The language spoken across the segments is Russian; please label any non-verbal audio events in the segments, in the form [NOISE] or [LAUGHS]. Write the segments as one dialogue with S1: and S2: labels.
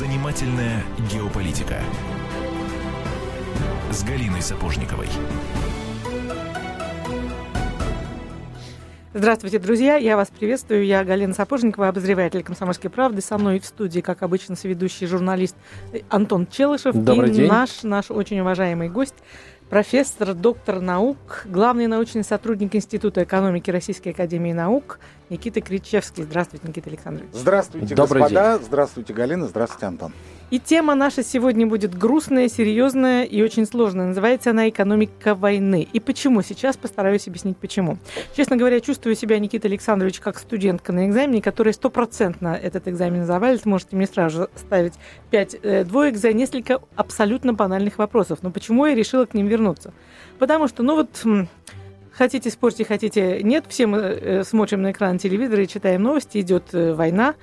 S1: Занимательная геополитика с Галиной Сапожниковой.
S2: Здравствуйте, друзья! Я вас приветствую. Я Галина Сапожникова, обозреватель «Комсомольской правды». Со мной в студии, как обычно, соведущий журналист Антон Челышев.
S3: Добрый
S2: и
S3: день.
S2: наш, наш очень уважаемый гость, профессор, доктор наук, главный научный сотрудник Института экономики Российской Академии Наук Никита Кричевский. Здравствуйте, Никита Александрович.
S4: Здравствуйте,
S3: Добрый
S4: господа. Здравствуйте, Галина. Здравствуйте, Антон.
S2: И тема наша сегодня будет грустная, серьезная и очень сложная. Называется она «Экономика войны». И почему? Сейчас постараюсь объяснить, почему. Честно говоря, чувствую себя, Никита Александрович, как студентка на экзамене, которая стопроцентно этот экзамен завалит. Можете мне сразу же ставить 5 э, двоек за несколько абсолютно банальных вопросов. Но почему я решила к ним вернуться? Потому что, ну вот... Хотите спорьте, хотите нет. Все мы э, смотрим на экран телевизора и читаем новости. Идет э, война,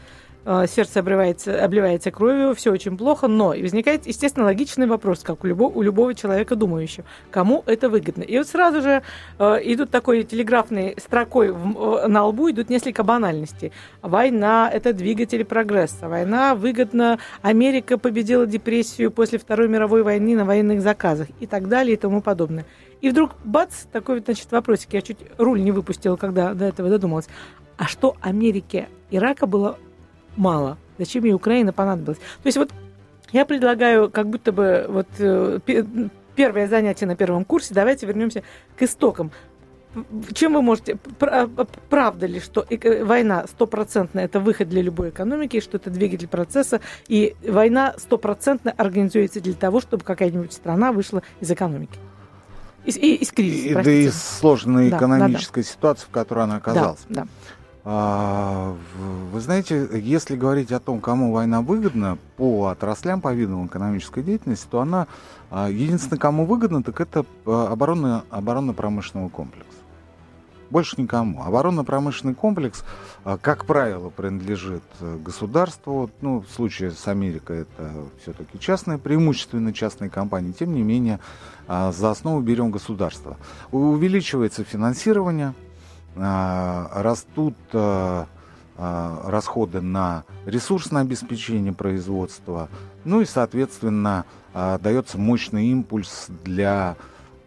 S2: сердце обливается, обливается кровью, все очень плохо. Но возникает, естественно, логичный вопрос, как у, любого, у любого человека думающего. Кому это выгодно? И вот сразу же э, идут такой телеграфной строкой в- э, на лбу идут несколько банальностей. Война – это двигатель прогресса. Война выгодна. Америка победила депрессию после Второй мировой войны на военных заказах и так далее и тому подобное. И вдруг, бац, такой вот, значит, вопросик. Я чуть руль не выпустила, когда до этого додумалась. А что Америке Ирака было мало? Зачем ей Украина понадобилась? То есть вот я предлагаю как будто бы вот э, пе- первое занятие на первом курсе. Давайте вернемся к истокам. Чем вы можете... пр- а, Правда ли, что война стопроцентно это выход для любой экономики, что это двигатель процесса, и война стопроцентно организуется для того, чтобы какая-нибудь страна вышла из экономики? Из, и- из кризиса,
S4: И, да и сложной
S2: Да,
S4: экономической ситуации, в которой она оказалась.
S2: Да, да.
S4: А, вы знаете, если говорить о том, кому война выгодна по отраслям, по видам экономической деятельности, то она а, единственное, кому выгодна, так это а, оборонно- оборонно-промышленный комплекс. Больше никому. Оборонно-промышленный комплекс, как правило, принадлежит э, государству. Ну, в случае с Америкой это все-таки частные, преимущественно частные компании. Тем не менее, за основу берем государство. Увеличивается финансирование, растут а, а, расходы на ресурсное обеспечение производства, ну и, соответственно, а, дается мощный импульс для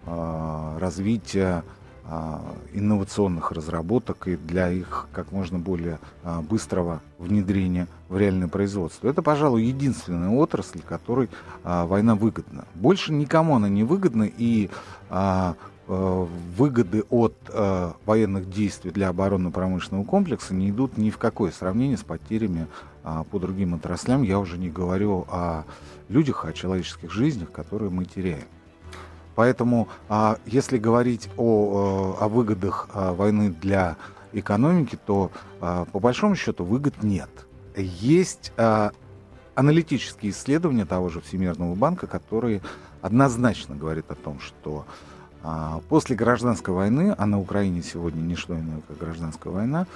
S4: а, развития а, инновационных разработок и для их как можно более а, быстрого внедрения в реальное производство. Это, пожалуй, единственная отрасль, которой а, война выгодна. Больше никому она не выгодна, и а, выгоды от э, военных действий для оборонно-промышленного комплекса не идут ни в какое сравнение с потерями а, по другим отраслям. Я уже не говорю о людях, о человеческих жизнях, которые мы теряем. Поэтому, а, если говорить о, э, о выгодах войны для экономики, то по большому счету выгод нет. Есть аналитические исследования того же Всемирного банка, которые однозначно говорят о том, что после гражданской войны, а на Украине сегодня не что иное, как гражданская война,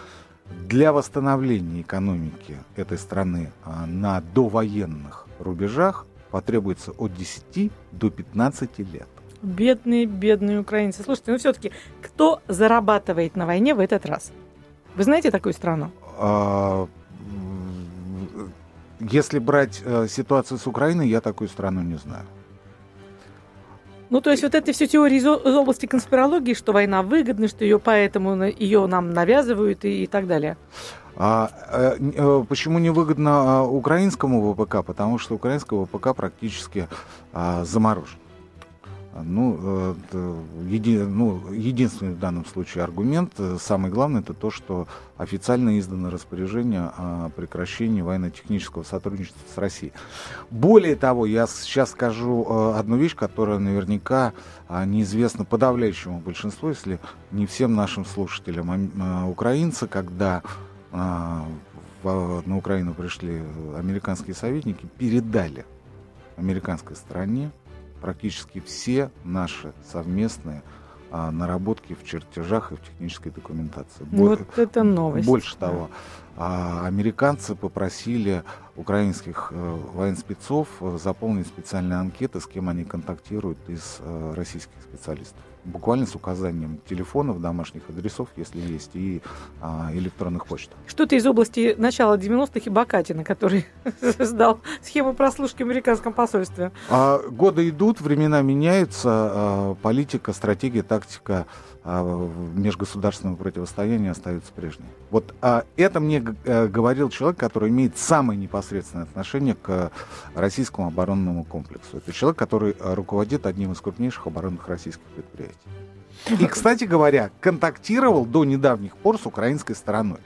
S4: для восстановления экономики этой страны а, на довоенных рубежах потребуется от 10 до 15 лет.
S2: Бедные, бедные украинцы. Слушайте, ну все-таки, кто зарабатывает на войне в этот раз? Вы знаете такую страну?
S4: А, Если брать э, ситуацию с Украиной, я такую страну не знаю.
S2: Ну, то есть вот эти все теории из области конспирологии, что война выгодна, что ее поэтому ее нам навязывают и, и так далее.
S4: А, э, э, почему невыгодно а, украинскому ВПК? Потому что украинский ВПК практически а, заморожен. А, Ну, э, еди- ну, единственный в данном случае аргумент, э, самый главный, это то, что официально издано распоряжение о прекращении военно-технического сотрудничества с Россией. Более того, я сейчас скажу э, одну вещь, которая наверняка а, неизвестна подавляющему большинству, если не всем нашим слушателям. Э, Украинцы, когда а, на Украину пришли американские советники, передали американской стороне практически все наши совместные а, наработки в чертежах и в технической документации. Бо-
S2: Вот это новость.
S4: Больше того, а, американцы попросили украинских э, военспецов э, заполнить специальные анкеты, с кем они контактируют из э, российских специалистов. Буквально с указанием телефонов, домашних адресов, если есть, и а, электронных почт.
S2: Что-то из области начала 90-х и Бакатина, который [LAUGHS] сдал схему прослушки в американском посольстве.
S4: А, годы идут, времена меняются, а, политика, стратегия, тактика а, межгосударственного противостояния остаются прежней. Вот а, это мне а, говорил человек, который имеет самое непосредственное отношение к российскому оборонному комплексу. Это человек, который руководит одним из крупнейших оборонных российских предприятий. И, кстати говоря, контактировал до недавних пор с украинской стороной.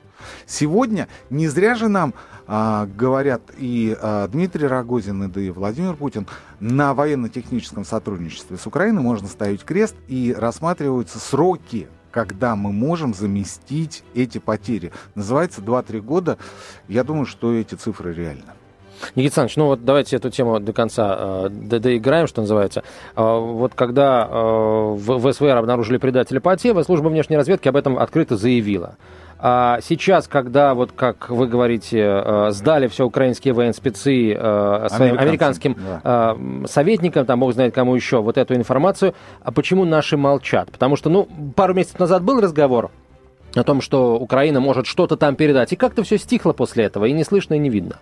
S4: Сегодня не зря же нам а, говорят и а, Дмитрий Рогозин, и да и Владимир Путин, на военно-техническом сотрудничестве с Украиной можно ставить крест и рассматриваются сроки когда мы можем заместить эти потери. Называется 2-3 года. Я думаю, что эти цифры реальны.
S3: Никита Александрович, ну вот давайте эту тему до конца э, доиграем, что называется. Э, вот когда э, в СВР обнаружили предателя по Атева, служба внешней разведки об этом открыто заявила. А сейчас, когда, вот как вы говорите, э, сдали все украинские военспецы э, своим американским да. Э, советникам, там, бог знает кому еще, вот эту информацию, а почему наши молчат? Потому что, ну, пару месяцев назад был разговор о том, что Украина может что-то там передать, и как-то все стихло после этого, и не слышно, и не видно.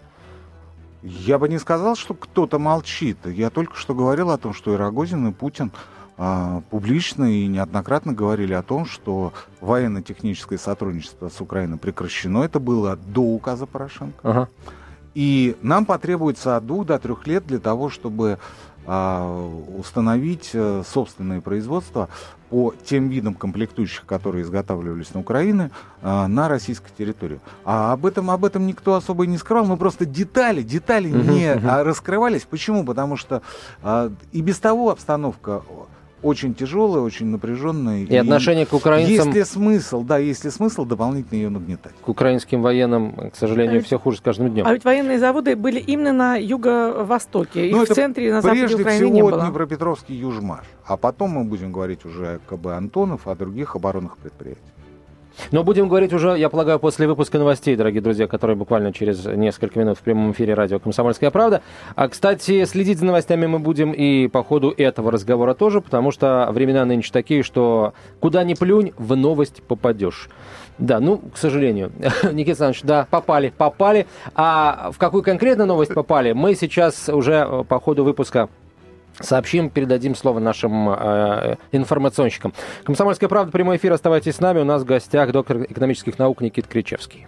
S4: Я бы не сказал, что кто-то молчит. Я только что говорил о том, что и Рогозин, и Путин а, публично и неоднократно говорили о том, что военно-техническое сотрудничество с Украиной прекращено. Это было до указа Порошенко. Ага. И нам потребуется от двух до трех лет для того, чтобы установить а, собственное производство по тем видам комплектующих, которые изготавливались на Украине, а, на российской территории. А об этом, об этом никто особо и не скрывал, но просто детали, детали не uh-huh. раскрывались. Почему? Потому что а, и без того обстановка очень тяжелая, очень напряженная.
S3: И, и отношение к украинцам...
S4: Есть ли смысл, да, есть ли смысл дополнительно ее нагнетать?
S3: К украинским военным, к сожалению, а все хуже с каждым днем.
S2: А ведь военные заводы были именно на юго-востоке,
S4: ну,
S2: в центре, на западе
S4: Украины
S2: всего
S4: не
S2: было.
S4: Днепропетровский Южмаш. А потом мы будем говорить уже о КБ Антонов, о других оборонных предприятиях.
S3: Но будем говорить уже, я полагаю, после выпуска новостей, дорогие друзья, которые буквально через несколько минут в прямом эфире радио «Комсомольская правда». А, кстати, следить за новостями мы будем и по ходу этого разговора тоже, потому что времена нынче такие, что куда ни плюнь, в новость попадешь. Да, ну, к сожалению. [LAUGHS] Никита Александрович, да, попали, попали. А в какую конкретно новость попали, мы сейчас уже э, по ходу выпуска Сообщим, передадим слово нашим э, информационщикам. Комсомольская правда, прямой эфир, оставайтесь с нами. У нас в гостях доктор экономических наук Никит Кричевский.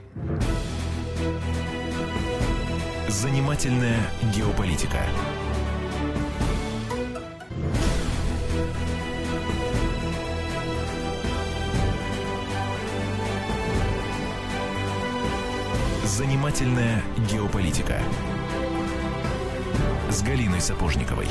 S1: Занимательная геополитика. Занимательная геополитика с Галиной Сапожниковой.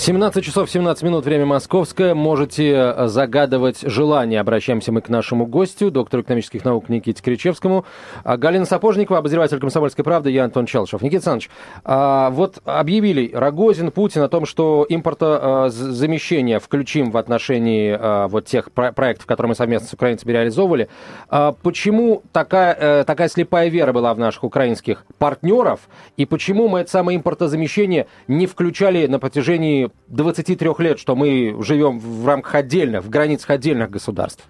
S3: 17 часов 17 минут, время московское. Можете э, загадывать желание. Обращаемся мы к нашему гостю, доктору экономических наук Никите Кричевскому. А, Галина Сапожникова, обозреватель «Комсомольской правды», я Антон Челшев. Никита Александрович, а, вот объявили Рогозин, Путин о том, что импортозамещение включим в отношении а, вот тех проектов, которые мы совместно с украинцами реализовывали. Почему такая, э, такая слепая вера была в наших украинских партнеров? И почему мы это самое импортозамещение не включали на протяжении 23 лет, что мы живем в рамках отдельных, в границах отдельных государств?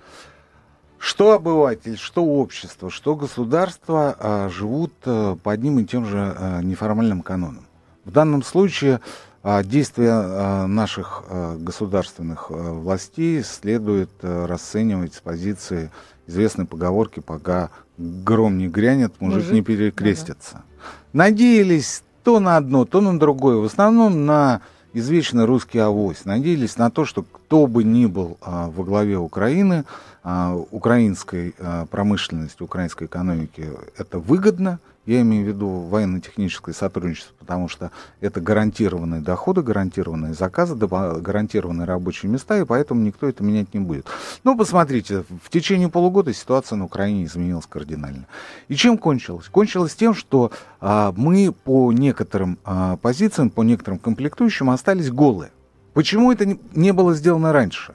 S4: Что обыватель, что общество, что государство а, живут а, по одним и тем же а, неформальным канонам. В данном случае а, действия а, наших а, государственных а, властей следует а, расценивать с позиции известной поговорки «пока гром не грянет, мужик, мужик? не перекрестится». Ага. Надеялись то на одно, то на другое. В основном на извечный русский авось. Надеялись на то, что кто бы ни был а, во главе Украины, а, украинской а, промышленности, украинской экономики это выгодно, я имею в виду военно-техническое сотрудничество, потому что это гарантированные доходы, гарантированные заказы, гарантированные рабочие места, и поэтому никто это менять не будет. Ну, посмотрите, в течение полугода ситуация на Украине изменилась кардинально. И чем кончилось? Кончилось тем, что а, мы по некоторым а, позициям, по некоторым комплектующим остались голые. Почему это не было сделано раньше?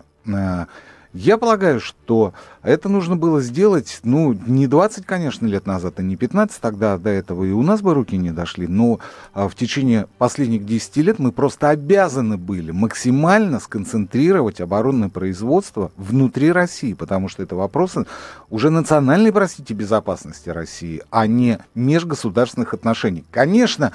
S4: Я полагаю, что это нужно было сделать, ну, не 20, конечно, лет назад, а не 15, тогда до этого и у нас бы руки не дошли, но а, в течение последних 10 лет мы просто обязаны были максимально сконцентрировать оборонное производство внутри России, потому что это вопросы уже национальной, простите, безопасности России, а не межгосударственных отношений. Конечно,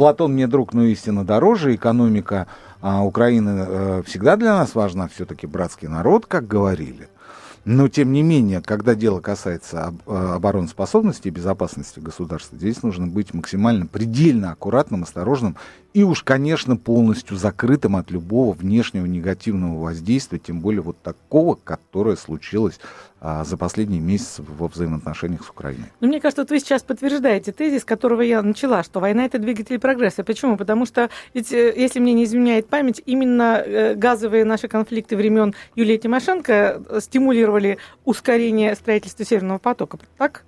S4: Платон мне друг, но истинно дороже, экономика а Украина э, всегда для нас важна, все-таки братский народ, как говорили. Но, тем не менее, когда дело касается э, обороноспособности и безопасности государства, здесь нужно быть максимально предельно аккуратным, осторожным и уж, конечно, полностью закрытым от любого внешнего негативного воздействия, тем более вот такого, которое случилось за последние месяцы во взаимоотношениях с Украиной.
S2: Ну, мне кажется, вот вы сейчас подтверждаете тезис, которого я начала, что война это двигатель прогресса. Почему? Потому что, ведь, э, если мне не изменяет память, именно э, газовые наши конфликты времен Юлии Тимошенко стимулировали ускорение строительства Северного потока. Так?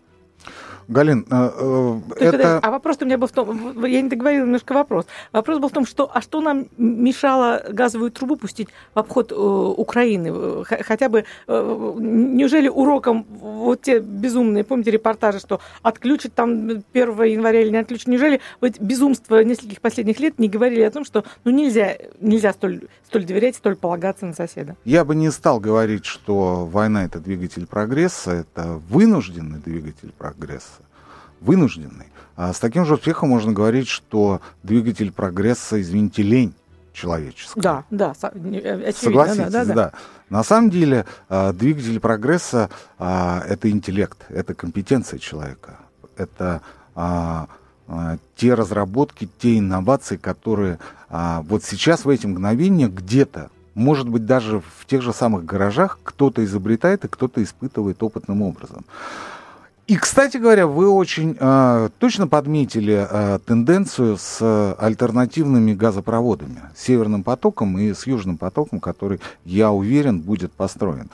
S4: Галин, э, э, это...
S2: А вопрос у меня был в том, я не договорила немножко вопрос. Вопрос был в том, что, а что нам мешало газовую трубу пустить в обход э, Украины? Хотя бы, э, неужели уроком вот те безумные, помните репортажи, что отключат там 1 января или не отключат, неужели вот безумство нескольких последних лет не говорили о том, что ну нельзя, нельзя столь, столь доверять, столь полагаться на соседа?
S4: Я бы не стал говорить, что война это двигатель прогресса, это вынужденный двигатель прогресса вынужденный. А с таким же успехом можно говорить, что двигатель прогресса, извините, лень человеческая.
S2: Да, да, очевидно.
S4: Согласитесь, да, да, да. На самом деле а, двигатель прогресса а, это интеллект, это компетенция человека, это а, те разработки, те инновации, которые вот сейчас в эти мгновения где-то может быть, даже в тех же самых гаражах кто-то изобретает и кто-то испытывает опытным образом. И, кстати говоря, вы очень э, точно подметили э, тенденцию с альтернативными газопроводами, с Северным потоком и с Южным потоком, который, я уверен, будет построен.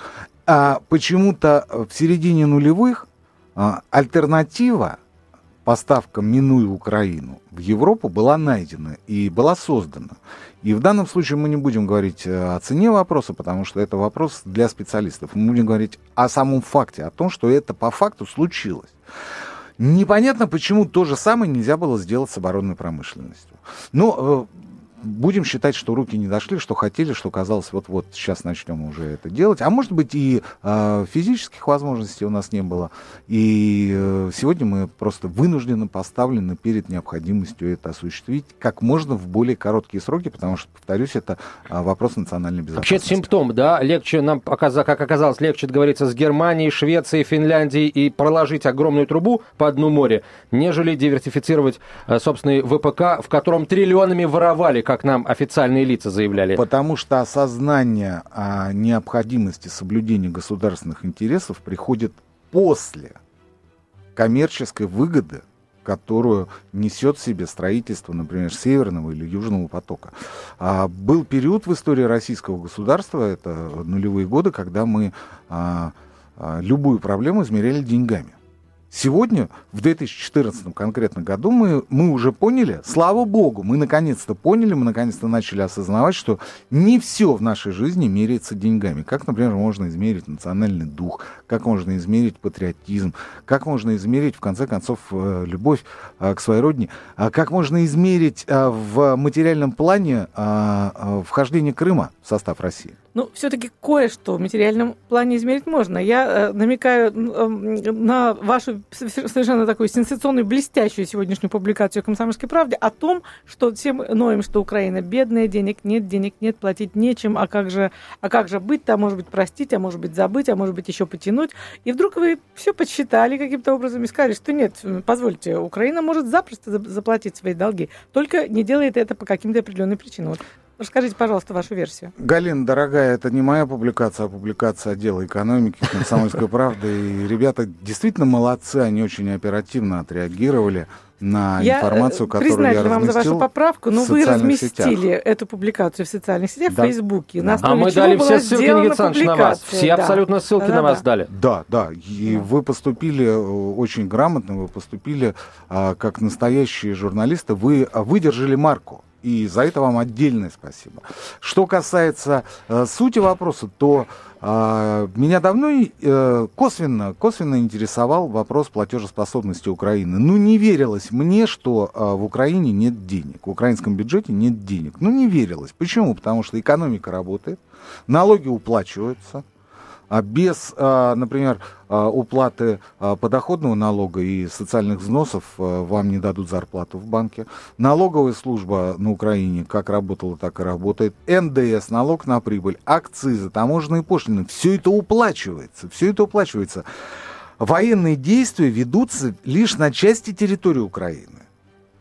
S4: А почему-то в середине нулевых э, альтернатива поставкам, минуя Украину, в Европу была найдена и была создана. И в данном случае мы не будем говорить э, о цене вопроса, потому что это вопрос для специалистов. Мы будем говорить о самом факте, о том, что это по факту случилось. Непонятно, почему то же самое нельзя было сделать с оборонной промышленностью. Но э, будем считать, что руки не дошли, что хотели, что казалось, вот-вот сейчас начнем уже это делать. А может быть и э, физических возможностей у нас не было. И э, сегодня мы просто вынуждены поставлены перед необходимостью это осуществить как можно в более короткие сроки, потому что, повторюсь, это э, вопрос национальной безопасности.
S3: Вообще симптом, да? Легче нам, как оказалось, легче договориться с Германией, Швецией, Финляндией и проложить огромную трубу по дну моря, нежели диверсифицировать э, собственный ВПК, в котором триллионами воровали как нам официальные лица заявляли.
S4: Потому что осознание о необходимости соблюдения государственных интересов приходит после коммерческой выгоды, которую несет в себе строительство, например, Северного или Южного потока. А, был период в истории российского государства, это нулевые годы, когда мы а, а, любую проблему измеряли деньгами. Сегодня, в 2014 конкретно году, мы, мы уже поняли, слава богу, мы наконец-то поняли, мы наконец-то начали осознавать, что не все в нашей жизни меряется деньгами. Как, например, можно измерить национальный дух, как можно измерить патриотизм, как можно измерить, в конце концов, э, любовь э, к своей родине, а как можно измерить э, в материальном плане вхождение Крыма в состав России.
S2: Ну, все-таки кое-что в материальном плане измерить можно. Я э, намекаю э, на вашу совершенно такую сенсационную, блестящую сегодняшнюю публикацию «Комсомольской правде» о том, что всем ноем, что Украина бедная, денег нет, денег нет, платить нечем, а как же, а как же быть-то, а может быть простить, а может быть забыть, а может быть еще потянуть. И вдруг вы все подсчитали каким-то образом и сказали, что нет, позвольте, Украина может запросто заплатить свои долги, только не делает это по каким-то определенным причинам. Расскажите, пожалуйста, вашу версию.
S4: Галина, дорогая, это не моя публикация, а публикация отдела экономики «Комсомольской правды». И ребята действительно молодцы, они очень оперативно отреагировали на я, информацию, которую я разместил
S2: вам за вашу поправку, но вы разместили сетях. эту публикацию в социальных сетях, да. в Фейсбуке. На
S3: а мы дали все ссылки, Никита на вас. Все да. абсолютно ссылки да, на да, вас дали.
S4: Да, да. И да. вы поступили э, очень грамотно, вы поступили а, как настоящие журналисты. Вы выдержали марку И за это вам отдельное спасибо. Что касается э, сути вопроса, то э, меня давно э, косвенно, косвенно интересовал вопрос платежеспособности Украины. Ну, не верилось мне, что э, в Украине нет денег, в украинском бюджете нет денег. Ну, не верилось. Почему? Потому что экономика работает, налоги уплачиваются, а без, а, например, а, уплаты подоходного налога и социальных взносов вам не дадут зарплату в банке. Налоговая служба на Украине как работала, так и работает. НДС, налог на прибыль, акцизы, таможенные пошлины. Все это уплачивается. Все это уплачивается. Военные действия ведутся лишь на части территории Украины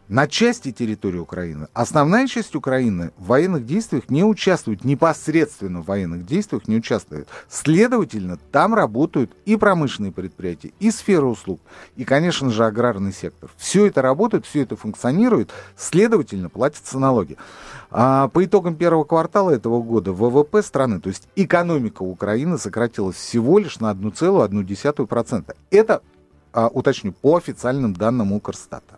S4: на части территории Украины. Основная часть Украины в военных действиях не участвует, непосредственно в военных действиях не участвует. Следовательно, там работают и промышленные предприятия, и сфера услуг, и, конечно же, аграрный сектор. Все это работает, все это функционирует, следовательно, платятся налоги. А по итогам первого квартала этого года ВВП страны, то есть экономика Украины сократилась всего лишь на 1,1%. Это, а, уточню, по официальным данным Укрстата.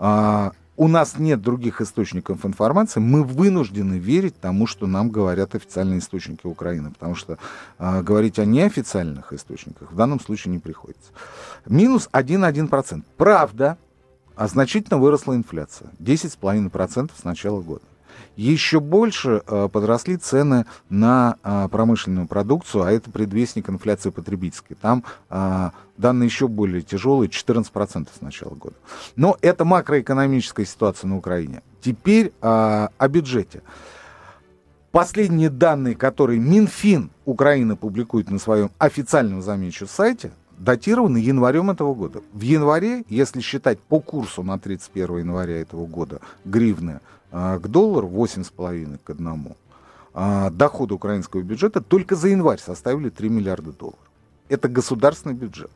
S4: А, у нас нет других источников информации, мы вынуждены верить тому, что нам говорят официальные источники Украины, потому что а, говорить о неофициальных источниках в данном случае не приходится. Минус 1,1%. Правда, а значительно выросла инфляция. 10,5% с начала года. Еще больше э, подросли цены на э, промышленную продукцию, а это предвестник инфляции потребительской. Там э, данные еще более тяжелые, 14% с начала года. Но это макроэкономическая ситуация на Украине. Теперь о бюджете. Последние данные, которые Минфин Украины публикует на своем официальном, замечу, сайте, датированы январем этого года. В январе, если считать по курсу на 31 января этого года гривны к доллару 8,5 к одному, а, доходы украинского бюджета только за январь составили 3 миллиарда долларов. Это государственный бюджет.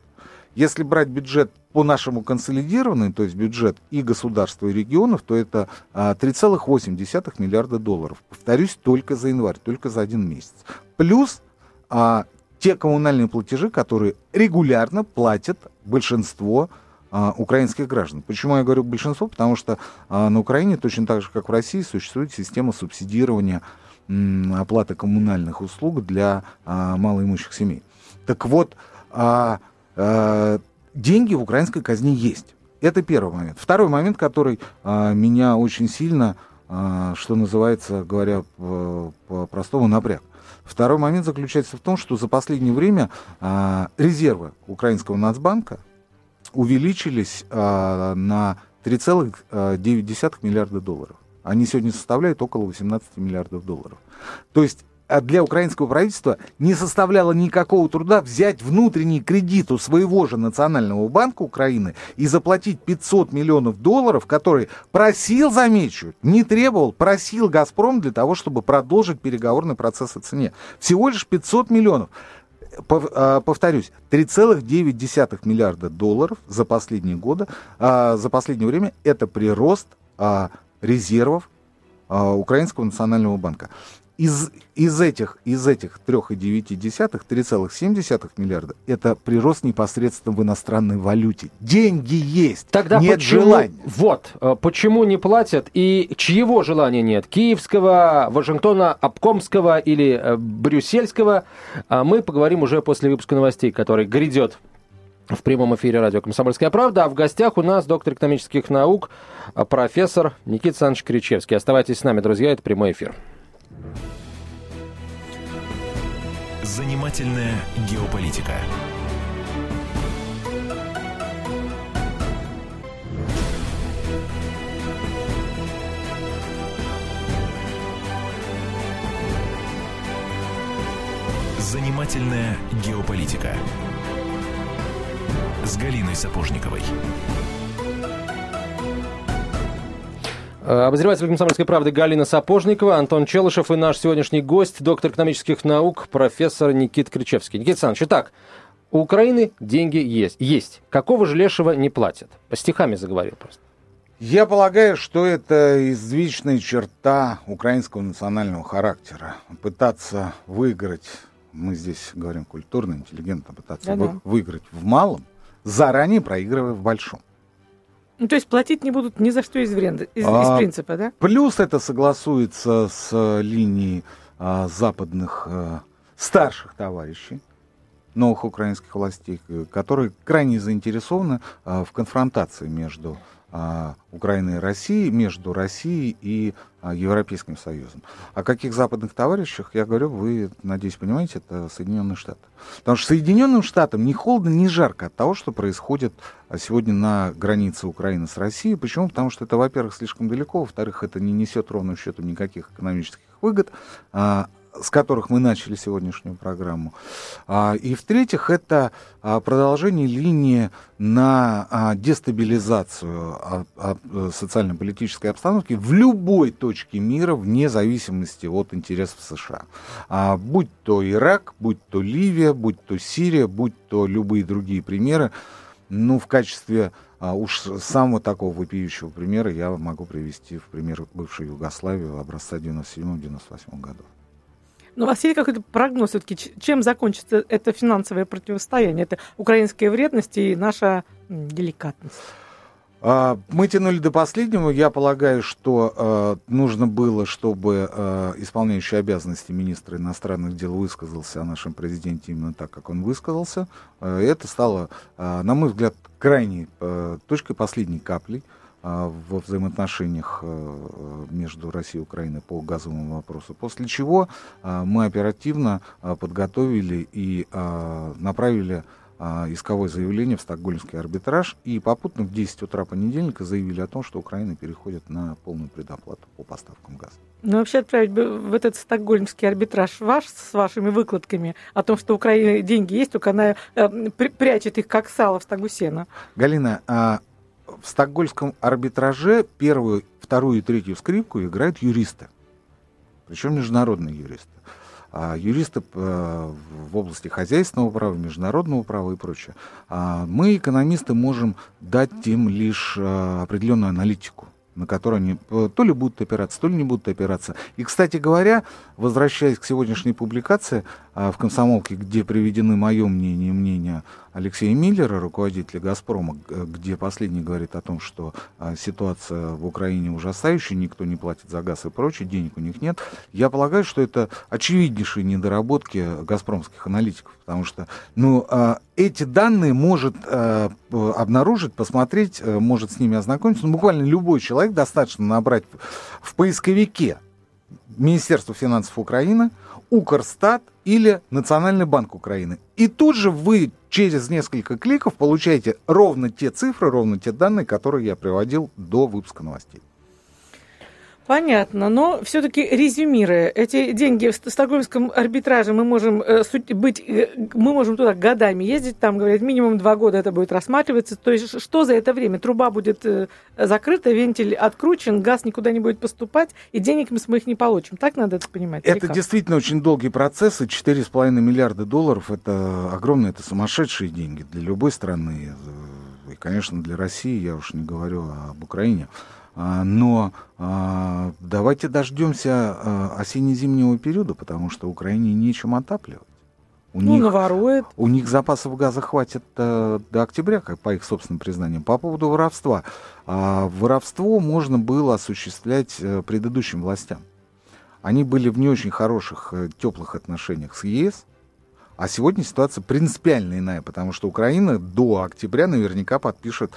S4: Если брать бюджет по нашему консолидированному, то есть бюджет и государства, и регионов, то это 3,8 а, миллиарда долларов. Повторюсь, только за январь, только за один месяц. Плюс а, те коммунальные платежи, которые регулярно платят большинство а, украинских граждан. Почему я говорю большинство? Потому что а, на Украине, точно так же, как в России, существует система субсидирования оплаты коммунальных услуг для а, малоимущих семей. Так вот, а, а, деньги в украинской казне есть. Это первый момент. Второй момент, который а, меня очень сильно, а, что называется, говоря по-простому, напряг. Второй момент заключается в том, что за последнее время а, резервы украинского Нацбанка увеличились а, на 3,9 а, миллиарда долларов. Они сегодня составляют около 18 миллиардов долларов. То есть а для украинского правительства не составляло никакого труда взять внутренний кредит у своего же Национального банка Украины и заплатить 500 миллионов долларов, который просил, замечу, не требовал, просил «Газпром» для того, чтобы продолжить переговорный процесс о цене. Всего лишь 500 миллионов. А, повторюсь, 3,9 миллиарда долларов за последние годы, а, за последнее время это прирост а, резервов Украинского национального банка. Из, из этих, из этих 3,9, 3,7 миллиарда это прирост непосредственно в иностранной валюте. Деньги есть,
S3: Тогда
S4: нет
S3: почему,
S4: желания.
S3: Вот, э, почему не платят и чьего желания нет? Киевского, Вашингтона, Обкомского или э, Брюссельского? А мы поговорим уже после выпуска новостей, который грядет в прямом эфире радио «Комсомольская правда». А в гостях у нас доктор экономических наук, э, профессор Никита Александрович Кричевский. Оставайтесь с нами, друзья, это прямой эфир.
S1: Занимательная геополитика. Занимательная геополитика с Галиной Сапожниковой.
S3: Обозреватель «Комсомольской правды» Галина Сапожникова, Антон Челышев и наш сегодняшний гость, доктор экономических наук, профессор Никит Кричевский. Никита Александрович, итак, у Украины деньги есть. есть. Какого же лешего не платят? По стихами заговорил просто.
S4: Я полагаю, что это извечная черта украинского национального характера. Пытаться выиграть, мы здесь говорим культурно, интеллигентно, пытаться вы, выиграть в малом, заранее проигрывая в большом.
S2: Ну, то есть платить не будут ни за что из, вренда, из,
S4: А,
S2: из принципа, да?
S4: Плюс это согласуется с э, линией а, западных э, старших товарищей новых украинских властей, э, которые крайне заинтересованы а, в конфронтации между а, Украиной и Россией, между Россией и а, Европейским Союзом. О каких западных товарищах я говорю, вы, надеюсь, понимаете, это Соединенные Штаты. Потому что Соединенным Штатам ни холодно, ни жарко от того, что происходит а, сегодня на границе Украины с Россией. Почему? Потому что это, во-первых, слишком далеко, во-вторых, это не несет ровным счетом никаких экономических выгод, а, с которых мы начали сегодняшнюю программу. А, И в-третьих, это а, продолжение линии на а, дестабилизацию социально-политической обстановки в любой точке мира, вне зависимости от интересов США. Будь то Ирак, будь то Ливия, будь то Сирия, будь то любые другие примеры, ну, в качестве уж самого такого вопиющего примера я могу привести в пример бывшей Югославии образца 97-98 году.
S2: Но у вас есть какой-то прогноз все-таки, чем закончится это финансовое противостояние? Это украинская вредность и наша деликатность.
S4: А, Мы тянули до последнего. Я полагаю, что э, нужно было, чтобы э, исполняющий обязанности министра иностранных дел высказался о нашем президенте именно так, как он высказался. Э, это стало, на мой взгляд, крайней точкой последней каплей во взаимоотношениях э, между Россией и Украиной по газовому вопросу. После чего э, мы оперативно э, подготовили и направили а, исковое заявление в стокгольмский арбитраж и попутно в 10 утра понедельника заявили о том, что Украина переходит на полную предоплату по поставкам газа.
S2: Ну, вообще отправить бы в этот стокгольмский арбитраж ваш с вашими выкладками о том, что у Украины деньги есть, только она э, прячет их как сало в стогу сена.
S4: Галина, а в стокгольмском арбитраже первую, вторую и третью скрипку играют юристы, причем международные юристы. А юристы э, в области хозяйственного права, международного права и прочее. А мы, экономисты, можем дать им лишь э, определенную аналитику на которой они э, то ли будут опираться, то ли не будут опираться. И, кстати говоря, возвращаясь к сегодняшней публикации а, в «Комсомолке», где приведены мое мнение и мнение Алексея Миллера, руководителя «Газпрома», где последний говорит о том, что а, ситуация в Украине ужасающая, никто не платит за газ и прочее, денег у них нет. Я полагаю, что это очевиднейшие недоработки газпромских аналитиков, потому что ну, а, эти данные может а, обнаружить, посмотреть, а, может с ними ознакомиться. Ну, буквально любой человек достаточно набрать в поисковике Министерство финансов Украины, Укрстат или Национальный банк Украины. И тут же вы через несколько кликов получаете ровно те цифры, ровно те данные, которые я приводил до выпуска новостей.
S2: Понятно, но все-таки резюмируя, эти деньги в стокгольмском арбитраже мы можем э, быть, э, мы можем туда годами ездить, там говорят минимум два года это будет рассматриваться. То есть что за это время? Труба будет э, закрыта, вентиль откручен, газ никуда не будет поступать, и денег мы их не получим. Так надо это понимать?
S4: Это действительно очень долгий процесс, и 4,5 миллиарда долларов это огромные, это сумасшедшие деньги для любой страны. И, конечно, для России, я уж не говорю об Украине. А, Но а, давайте дождемся а, осенне-зимнего периода, потому что Украине нечем отапливать. У
S2: Ну,
S4: них
S2: наворует.
S4: У них запасов газа хватит э, до октября, как по их собственным признаниям. По поводу воровства. Воровство можно было осуществлять э, предыдущим властям. Они были в не очень хороших, э, теплых отношениях с ЕС. А сегодня ситуация принципиально иная, потому что Украина до октября наверняка подпишет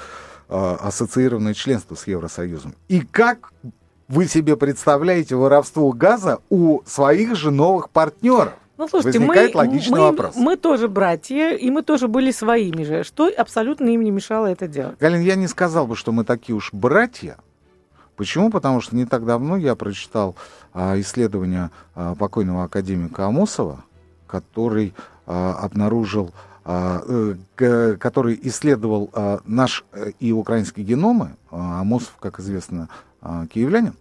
S4: ассоциированное членство с Евросоюзом. И как вы себе представляете воровство газа у своих же новых партнеров?
S2: Ну, слушайте,
S4: Возникает
S2: мы,
S4: логичный
S2: мы,
S4: вопрос.
S2: мы тоже братья, и мы тоже были своими же. Что абсолютно им не мешало это делать?
S4: Галин, я не сказал бы, что мы такие уж братья. Почему? Потому что не так давно я прочитал а, исследование а, покойного академика Амосова, который а, обнаружил, э, который исследовал а, наш э, и украинский геномы. А, Амосов, как известно, а, киевлянин.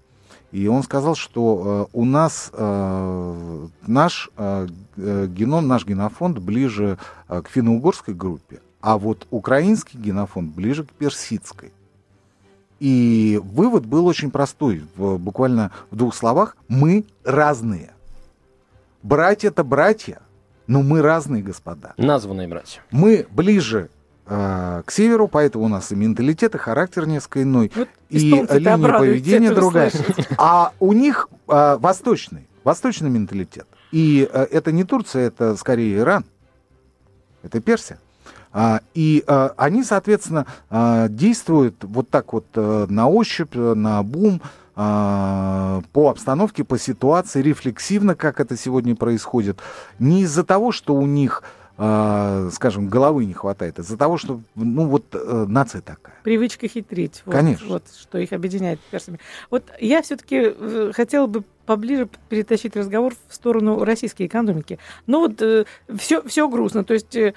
S4: И он сказал, что э, у нас э, наш э, э, геном, наш генофонд ближе э, к финно-угорской группе, а вот украинский генофонд ближе к персидской. И вывод был очень простой, буквально в двух словах. Мы разные. Братья это братья, но мы разные, господа.
S3: Названные братья.
S4: Мы ближе э, к северу, поэтому у нас и менталитет, и характер несколько иной,
S2: Вот
S4: и линия поведения другая. А у них э, восточный, восточный менталитет. И э, это не Турция, это скорее Иран. Это Персия. А, и а, они, соответственно, а, действуют вот так вот а, на ощупь, на бум, по обстановке, по ситуации, рефлексивно, как это сегодня происходит. Не из-за того, что у них, а, скажем, головы не хватает, а из-за того, что, ну вот, э, нация такая.
S2: Привычка хитрить. Вот,
S4: Конечно.
S2: Вот что их объединяет персами. Вот я все-таки хотела бы поближе перетащить разговор в сторону российской экономики. Ну вот все, все грустно. То есть э,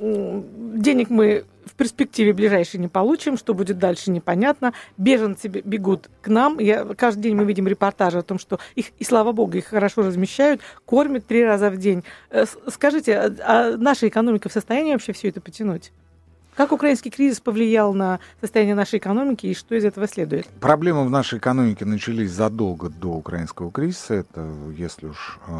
S2: денег мы в перспективе ближайшей не получим, что будет дальше непонятно. Беженцы бе- бегут к нам. Я, каждый день мы видим репортажи о том, что их, и слава богу, их хорошо размещают, кормят три раза в день. Э, Скажите, а, а наша экономика в состоянии вообще все это потянуть? Как украинский кризис повлиял на состояние нашей экономики и что из этого следует?
S4: Проблемы в нашей экономике начались задолго до украинского кризиса. Это, если уж э,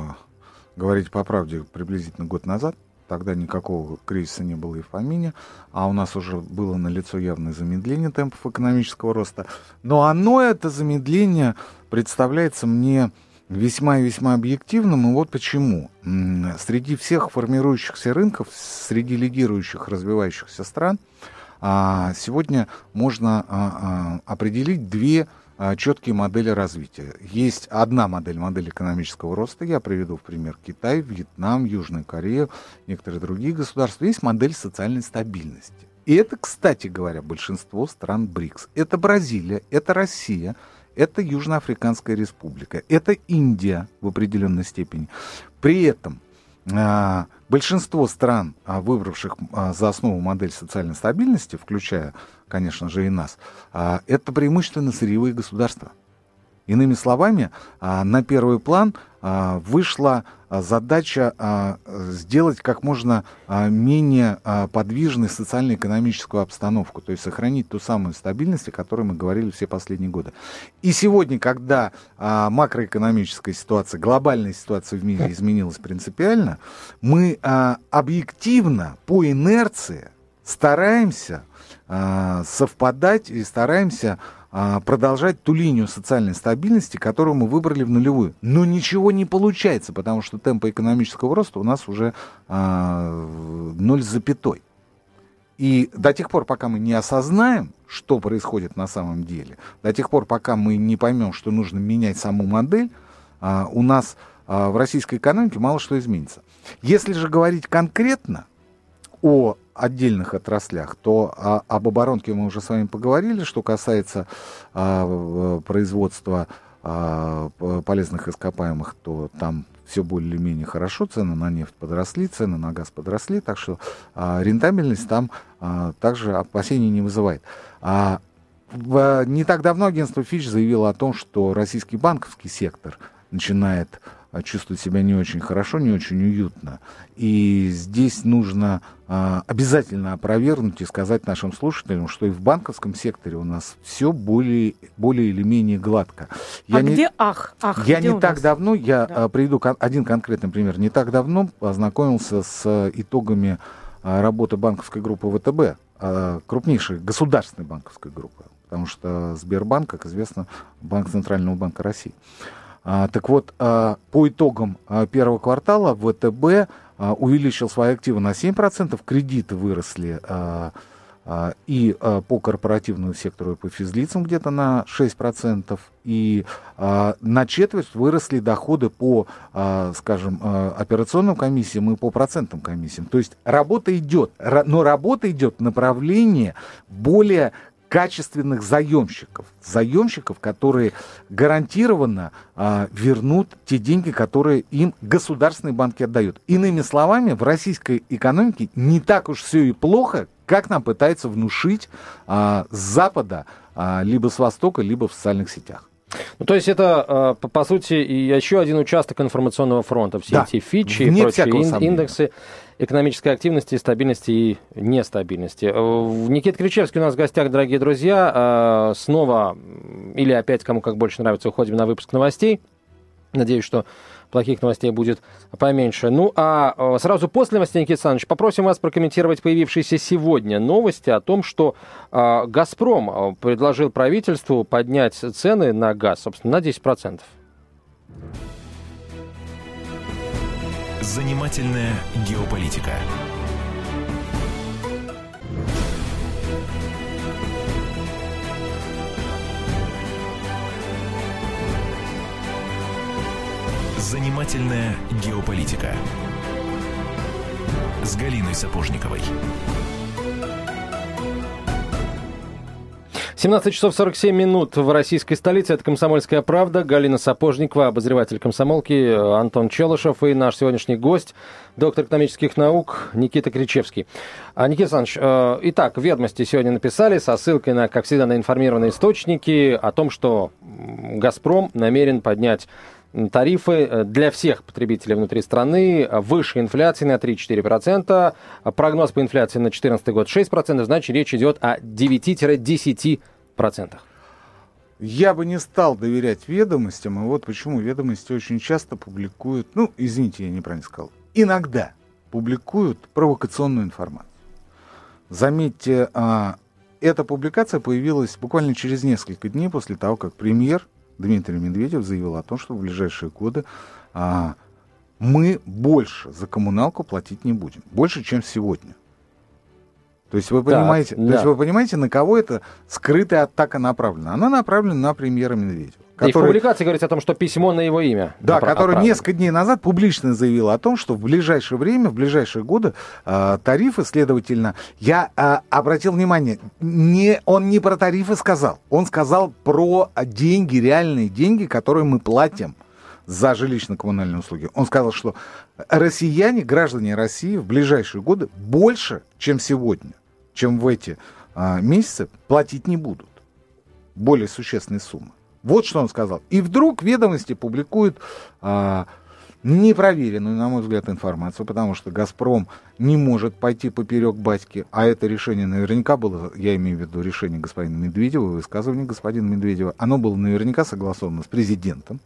S4: говорить по правде, приблизительно год назад. Тогда никакого кризиса не было и в помине, а у нас уже было налицо явное замедление темпов экономического роста. Но оно, это замедление, представляется мне весьма и весьма объективным. И вот почему. Среди всех формирующихся рынков, среди лидирующих, развивающихся стран, а, сегодня можно а, а, определить две четкие модели развития. Есть одна модель, модель экономического роста. Я приведу в пример Китай, Вьетнам, Южную Корею, некоторые другие государства. Есть модель социальной стабильности. И это, кстати говоря, большинство стран БРИКС. Это Бразилия, это Россия, это Южноафриканская республика, это Индия в определенной степени. При этом а, большинство стран, а, выбравших а, за основу модель социальной стабильности, включая, конечно же, и нас, а, это преимущественно сырьевые государства. Иными словами, а, на первый план а, вышла задача сделать как можно менее подвижной социально-экономическую обстановку, то есть сохранить ту самую стабильность, о которой мы говорили все последние годы. И сегодня, когда макроэкономическая ситуация, глобальная ситуация в мире изменилась принципиально, мы объективно по инерции стараемся совпадать и стараемся а, продолжать ту линию социальной стабильности, которую мы выбрали в нулевую. Но ничего не получается, потому что темпы экономического роста у нас уже а, ноль запятой. И до тех пор, пока мы не осознаем, что происходит на самом деле, до тех пор, пока мы не поймем, что нужно менять саму модель, а, у нас а, в российской экономике мало что изменится. Если же говорить конкретно о отдельных отраслях, то а, об оборонке мы уже с вами поговорили. Что касается а, производства а, полезных ископаемых, то там все более-менее хорошо, цены на нефть подросли, цены на газ подросли, так что а, рентабельность там а, также опасений не вызывает. А, в- не так давно агентство Фич заявило о том, что российский банковский сектор начинает а, чувствовать себя не очень хорошо, не очень уютно. И здесь нужно а, обязательно опровергнуть и сказать нашим слушателям, что и в банковском секторе у нас все более, более или менее гладко.
S2: а
S4: не-
S2: где ах? ах
S4: я
S2: где
S4: не так
S2: нас?
S4: давно, я
S2: Да.
S4: а, приведу один конкретный пример. Не так давно ознакомился с итогами работы банковской группы ВТБ, крупнейшей государственной банковской группы, потому что Сбербанк, как известно, банк Центрального банка России. А, так вот, а, по итогам а, первого квартала ВТБ увеличил свои активы на 7%, кредиты выросли и по корпоративному сектору, и по физлицам где-то на 6%, и на четверть выросли доходы по, скажем, операционным комиссиям и по процентным комиссиям. То есть работа идет, но работа идет в направлении более качественных заемщиков, заемщиков, которые гарантированно а, вернут те деньги, которые им государственные банки отдают. Иными словами, в российской экономике не так уж все и плохо, как нам пытаются внушить а, с Запада, а, либо с Востока, либо в социальных сетях.
S3: Ну, то есть это, э, по, сути, еще один участок информационного фронта. Все
S4: Да,
S3: эти фичи и прочие ин-
S4: сомнения.
S3: Экономической активности, стабильности и нестабильности. Э, Никита Кричевский у нас в гостях, дорогие друзья. Э, Снова, или опять, кому как больше нравится, уходим на выпуск новостей. Надеюсь, что плохих новостей будет поменьше. Ну, а э, сразу после новостей, Никита Александрович, попросим вас прокомментировать появившиеся сегодня новости о том, что «Газпром» предложил правительству поднять цены на газ, собственно, на 10%.
S1: Занимательная геополитика. Занимательная геополитика с Галиной Сапожниковой.
S3: 17 часов 47 минут в российской столице. Это «Комсомольская правда». Галина Сапожникова, обозреватель комсомолки, Антон Челышев и наш сегодняшний гость, доктор экономических наук Никита Кричевский. А, Никита Александрович, э, итак, ведомости сегодня написали со ссылкой на, как всегда, на информированные источники о том, что «Газпром» намерен поднять тарифы э, для всех потребителей внутри страны выше инфляции на 3-4%. Прогноз по инфляции на 2014 год 6%. Значит, речь идет о 9-10%.
S4: Я бы не стал доверять ведомостям, и вот почему ведомости очень часто публикуют, ну, извините, я неправильно сказал, иногда публикуют провокационную информацию. Заметьте, а, эта публикация появилась буквально через несколько дней после того, как премьер Дмитрий Медведев заявил о том, что в ближайшие годы а, мы больше за коммуналку платить не будем. Больше, чем сегодня. То есть вы понимаете, да, то есть вы понимаете, на кого это скрытая атака направлена? Она направлена на премьера Медведева.
S3: Который... И в публикации говорится о том, что письмо на его имя.
S4: Да, опра- который несколько дней назад публично заявил о том, что в ближайшее время, в ближайшие годы э, тарифы, следовательно, я э, обратил внимание, не, он не про тарифы сказал, он сказал про деньги, реальные деньги, которые мы платим за жилищно-коммунальные услуги. Он сказал, что россияне, граждане России в ближайшие годы больше, чем сегодня, чем в эти а, месяцы, платить не будут. Более существенные суммы. Вот что он сказал. И вдруг ведомости публикуют а, непроверенную, на мой взгляд, информацию, потому что «Газпром» не может пойти поперек батьки, а это решение наверняка было, я имею в виду решение господина Медведева, высказывание господина Медведева, оно было наверняка согласовано с президентом.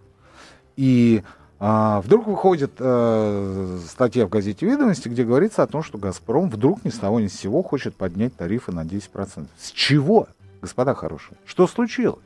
S4: И а, вдруг выходит а, статья в газете «Ведомости», где говорится о том, что «Газпром» вдруг ни с того ни с сего хочет поднять тарифы на 10%. С чего, господа хорошие? Что случилось?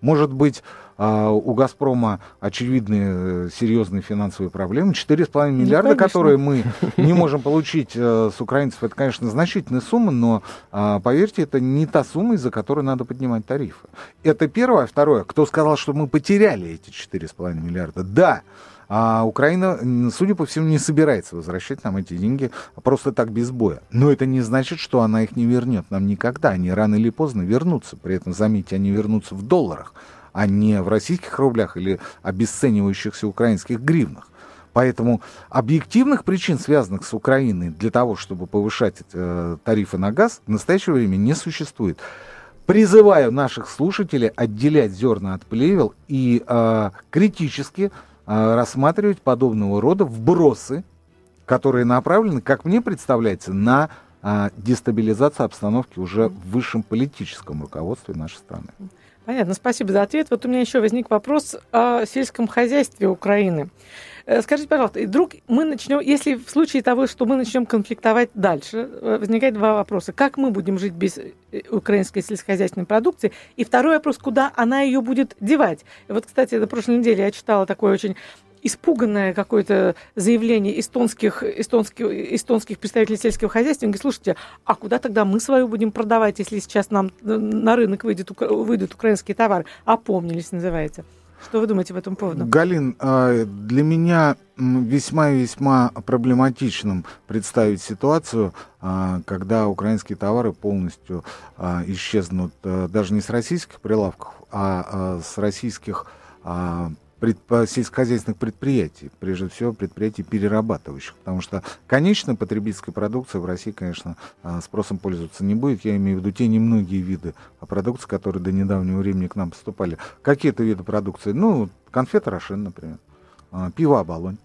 S4: Может быть, а, у «Газпрома» очевидные э, серьезные финансовые проблемы. 4,5 ну, миллиарда, ну, которые мы [LAUGHS] не можем получить э, с украинцев, это, конечно, значительная сумма, но, а, поверьте, это не та сумма, из-за которой надо поднимать тарифы. Это первое. Второе, кто сказал, что мы потеряли эти 4,5 миллиарда? Да, а Украина, судя по всему, не собирается возвращать нам эти деньги просто так без боя. Но это не значит, что она их не вернет нам никогда. Они рано или поздно вернутся. При этом, заметьте, они вернутся в долларах, а не в российских рублях или обесценивающихся украинских гривнах. Поэтому объективных причин, связанных с Украиной, для того, чтобы повышать э, тарифы на газ, в настоящее время не существует. Призываю наших слушателей отделять зерна от плевел и э, критически рассматривать подобного рода вбросы, которые направлены, как мне представляется, на а, дестабилизацию обстановки уже в высшем политическом руководстве нашей страны.
S2: Понятно, спасибо за ответ. Вот у меня еще возник вопрос о сельском хозяйстве Украины. Э, скажите, пожалуйста, вдруг мы начнем, если в случае того, что мы начнем конфликтовать дальше, э, возникает два вопроса. Как мы будем жить без э, украинской сельскохозяйственной продукции? И второй вопрос, куда она ее будет девать? Вот, кстати, на прошлой неделе я читала такое очень испуганное какое-то заявление эстонских, эстонских, эстонских представителей сельского хозяйства. Они говорят, слушайте, а куда тогда мы свою будем продавать, если сейчас нам на рынок выйдет, выйдут украинские товары? Опомнились, называется. Что вы думаете по этому поводу?
S4: Галин, а, для меня весьма и весьма проблематичным представить ситуацию, а, когда украинские товары полностью а, исчезнут даже не с российских прилавков, а с российских сельскохозяйственных предприятий, прежде всего предприятий перерабатывающих, потому что конечная потребительская продукция в России, конечно, а, спросом пользоваться не будет. Я имею в виду те немногие виды продукции, которые до недавнего времени к нам поступали. Какие это виды продукции? Ну, конфеты Рошен, например, а, пиво Оболонь.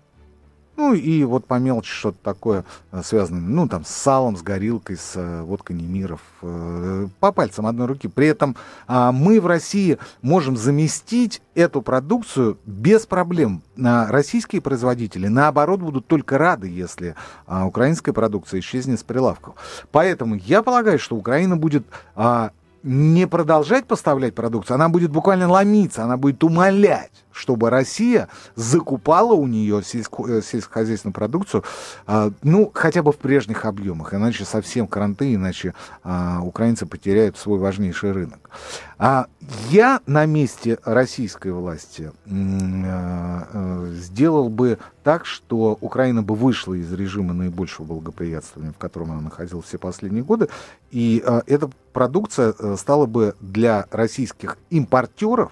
S4: Ну и вот по мелочи что-то такое э, связанное, ну там с салом, с горилкой, с э, водкой Немиров, э, по пальцам одной руки. При этом а, мы в России можем заместить эту продукцию без проблем. А, российские производители, наоборот, будут только рады, если а, украинская продукция исчезнет с прилавков. Поэтому я полагаю, что Украина будет не продолжать поставлять продукцию, она будет буквально ломиться, она будет умолять, чтобы Россия закупала у нее сельско- э, сельскохозяйственную продукцию, а, ну, хотя бы в прежних объемах, иначе совсем кранты, иначе а, украинцы потеряют свой важнейший рынок. А я на месте российской власти а, сделал бы так, что Украина бы вышла из режима наибольшего благоприятствования, в котором она находилась все последние годы, и а, эта продукция стала бы для российских импортеров,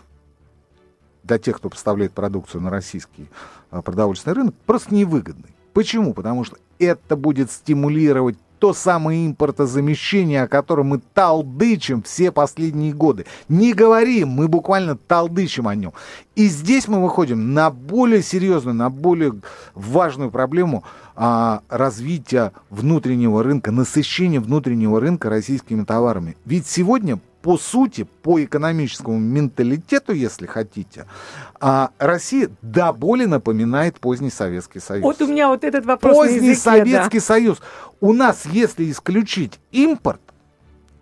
S4: для тех, кто поставляет продукцию на российский продовольственный рынок, просто невыгодной. Почему? Потому что это будет стимулировать то самое импортозамещение, о котором мы талдычим все последние годы. Не говорим, мы буквально талдычим о нем. И здесь мы выходим на более серьезную, на более важную проблему а, развития внутреннего рынка, насыщения внутреннего рынка российскими товарами. Ведь сегодня по сути, по экономическому менталитету, если хотите, а Россия до боли напоминает поздний Советский Союз.
S2: Вот у меня вот этот вопрос
S4: Поздний
S2: языке,
S4: Советский
S2: да.
S4: Союз. У нас, если исключить импорт,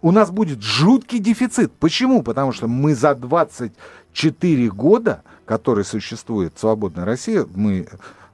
S4: у нас будет жуткий дефицит. Почему? Потому что мы за 24 года, которые существует свободная Россия, мы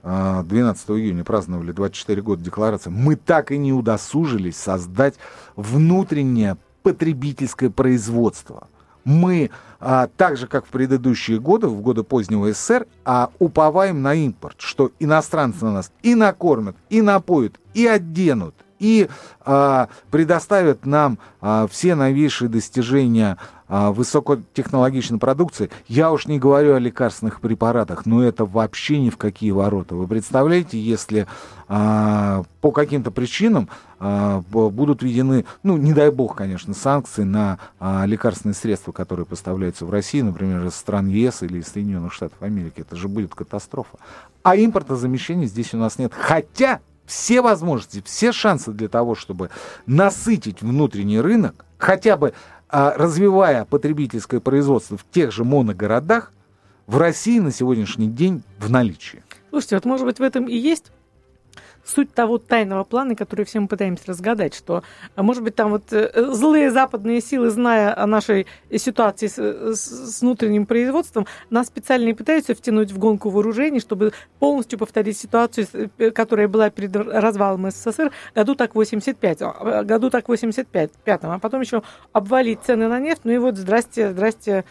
S4: 12 июня праздновали 24 года декларации, мы так и не удосужились создать внутреннее потребительское производство. Мы, а, так же как в предыдущие годы, в годы позднего СССР, а, уповаем на импорт, что иностранцы на нас и накормят, и напоят, и оденут, и а, предоставят нам а, все новейшие достижения а, высокотехнологичной продукции. Я уж не говорю о лекарственных препаратах, но это вообще ни в какие ворота. Вы представляете, если а, по каким-то причинам а, будут введены, ну, не дай бог, конечно, санкции на а, лекарственные средства, которые поставляются в Россию, например, из стран ЕС или из Соединенных Штатов Америки. Это же будет катастрофа. А импортозамещения здесь у нас нет. Хотя все возможности, все шансы для того, чтобы насытить внутренний рынок, хотя бы а, развивая потребительское производство в тех же моногородах, в России на сегодняшний день в наличии.
S2: Слушайте, вот может быть в этом и есть суть того тайного плана, который все мы пытаемся разгадать, что, а, может быть, там вот э, злые западные силы, зная о нашей ситуации с, с, внутренним производством, нас специально и пытаются втянуть в гонку вооружений, чтобы полностью повторить ситуацию, э, которая была перед развалом СССР году так 85, а, году так 85, пятом, а потом еще обвалить цены на нефть, ну и вот здрасте, здрасте,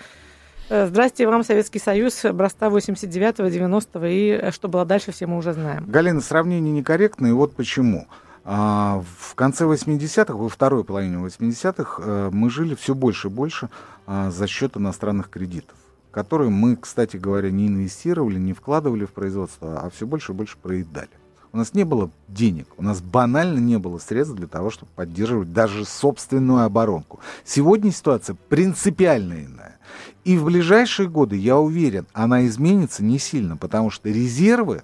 S2: Здрасте вам, Советский Союз, образца 89-го, 90-го, и э, что было дальше, все мы уже знаем.
S4: Галина, сравнение некорректное, и вот почему. А, в конце 80-х, во второй половине 80-х, э, мы жили все больше и больше а, за счет иностранных кредитов, которые мы, кстати говоря, не инвестировали, не вкладывали в производство, а все больше и больше проедали. У нас не было денег, у нас банально не было средств для того, чтобы поддерживать даже собственную оборонку. Сегодня ситуация принципиально иная. И в ближайшие годы, я уверен, она изменится не сильно, потому что резервы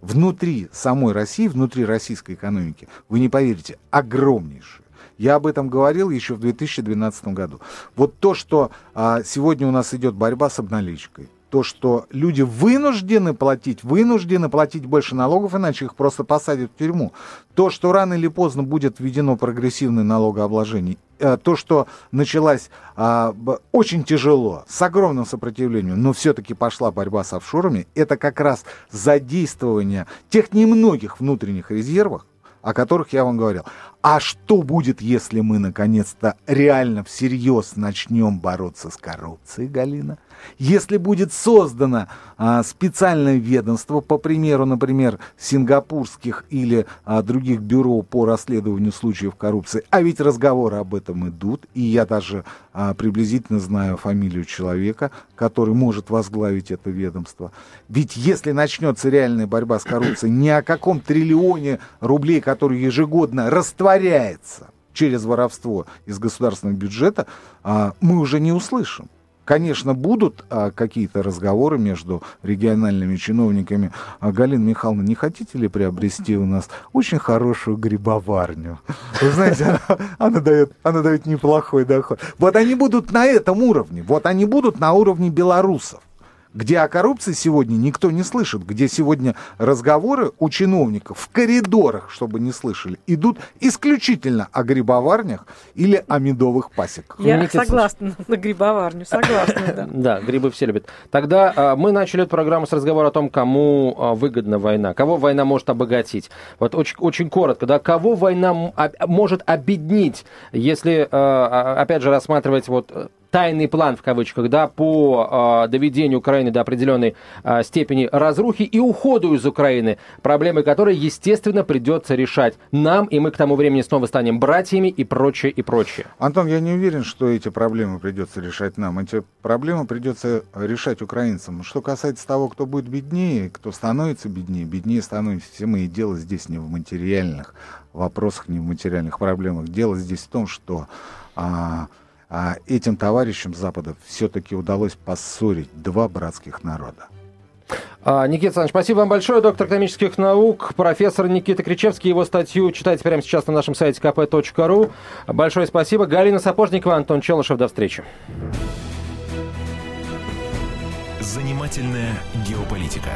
S4: внутри самой России, внутри российской экономики, вы не поверите, огромнейшие. Я об этом говорил еще в 2012 году. Вот то, что а, сегодня у нас идет борьба с обналичкой, то, что люди вынуждены платить, вынуждены платить больше налогов, иначе их просто посадят в тюрьму. То, что рано или поздно будет введено прогрессивное налогообложение, то, что началась а, очень тяжело, с огромным сопротивлением, но все-таки пошла борьба с офшорами, это как раз задействование тех немногих внутренних резервов, о которых я вам говорил. А что будет, если мы наконец-то реально всерьез начнем бороться с коррупцией, Галина? Если будет создано а, специальное ведомство, по примеру, например, сингапурских или а, других бюро по расследованию случаев коррупции, а ведь разговоры об этом идут, и я даже а, приблизительно знаю фамилию человека, который может возглавить это ведомство. Ведь если начнется реальная борьба с коррупцией, ни о каком триллионе рублей, который ежегодно растворяется через воровство из государственного бюджета, а, мы уже не услышим. Конечно, будут а, какие-то разговоры между региональными чиновниками. А, Галина Михайловна, не хотите ли приобрести у нас очень хорошую грибоварню? Вы знаете, она, она, дает, она дает неплохой доход. Вот они будут на этом уровне. Вот они будут на уровне белорусов где о коррупции сегодня никто не слышит, где сегодня разговоры у чиновников в коридорах, чтобы не слышали, идут исключительно о грибоварнях или о медовых пасеках.
S2: Я Никита согласна на грибоварню, согласна, да. [LAUGHS]
S3: Да, грибы все любят. Тогда а, мы начали эту программу с разговора о том, кому а, выгодна война, кого война может обогатить. Вот очень, очень коротко, да, кого война может обеднить, если, а, опять же, рассматривать вот тайный план, в кавычках, да, по э, доведению Украины до определенной э, степени разрухи и уходу из Украины, проблемы которой, естественно, придется решать нам, и мы к тому времени снова станем братьями и прочее, и прочее.
S4: Антон, я не уверен, что эти проблемы придется решать нам. Эти проблемы придется решать украинцам. Что касается того, кто будет беднее, кто становится беднее, беднее становится все мы, и дело здесь не в материальных вопросах, не в материальных проблемах. Дело здесь в том, что... А, а этим товарищам Запада все-таки удалось поссорить два братских народа.
S3: А, Никита Александрович, спасибо вам большое. Доктор экономических наук, профессор Никита Кричевский. Его статью читайте прямо сейчас на нашем сайте kp.ru. Большое спасибо. Галина Сапожникова, Антон Челышев. До встречи.
S1: Занимательная геополитика.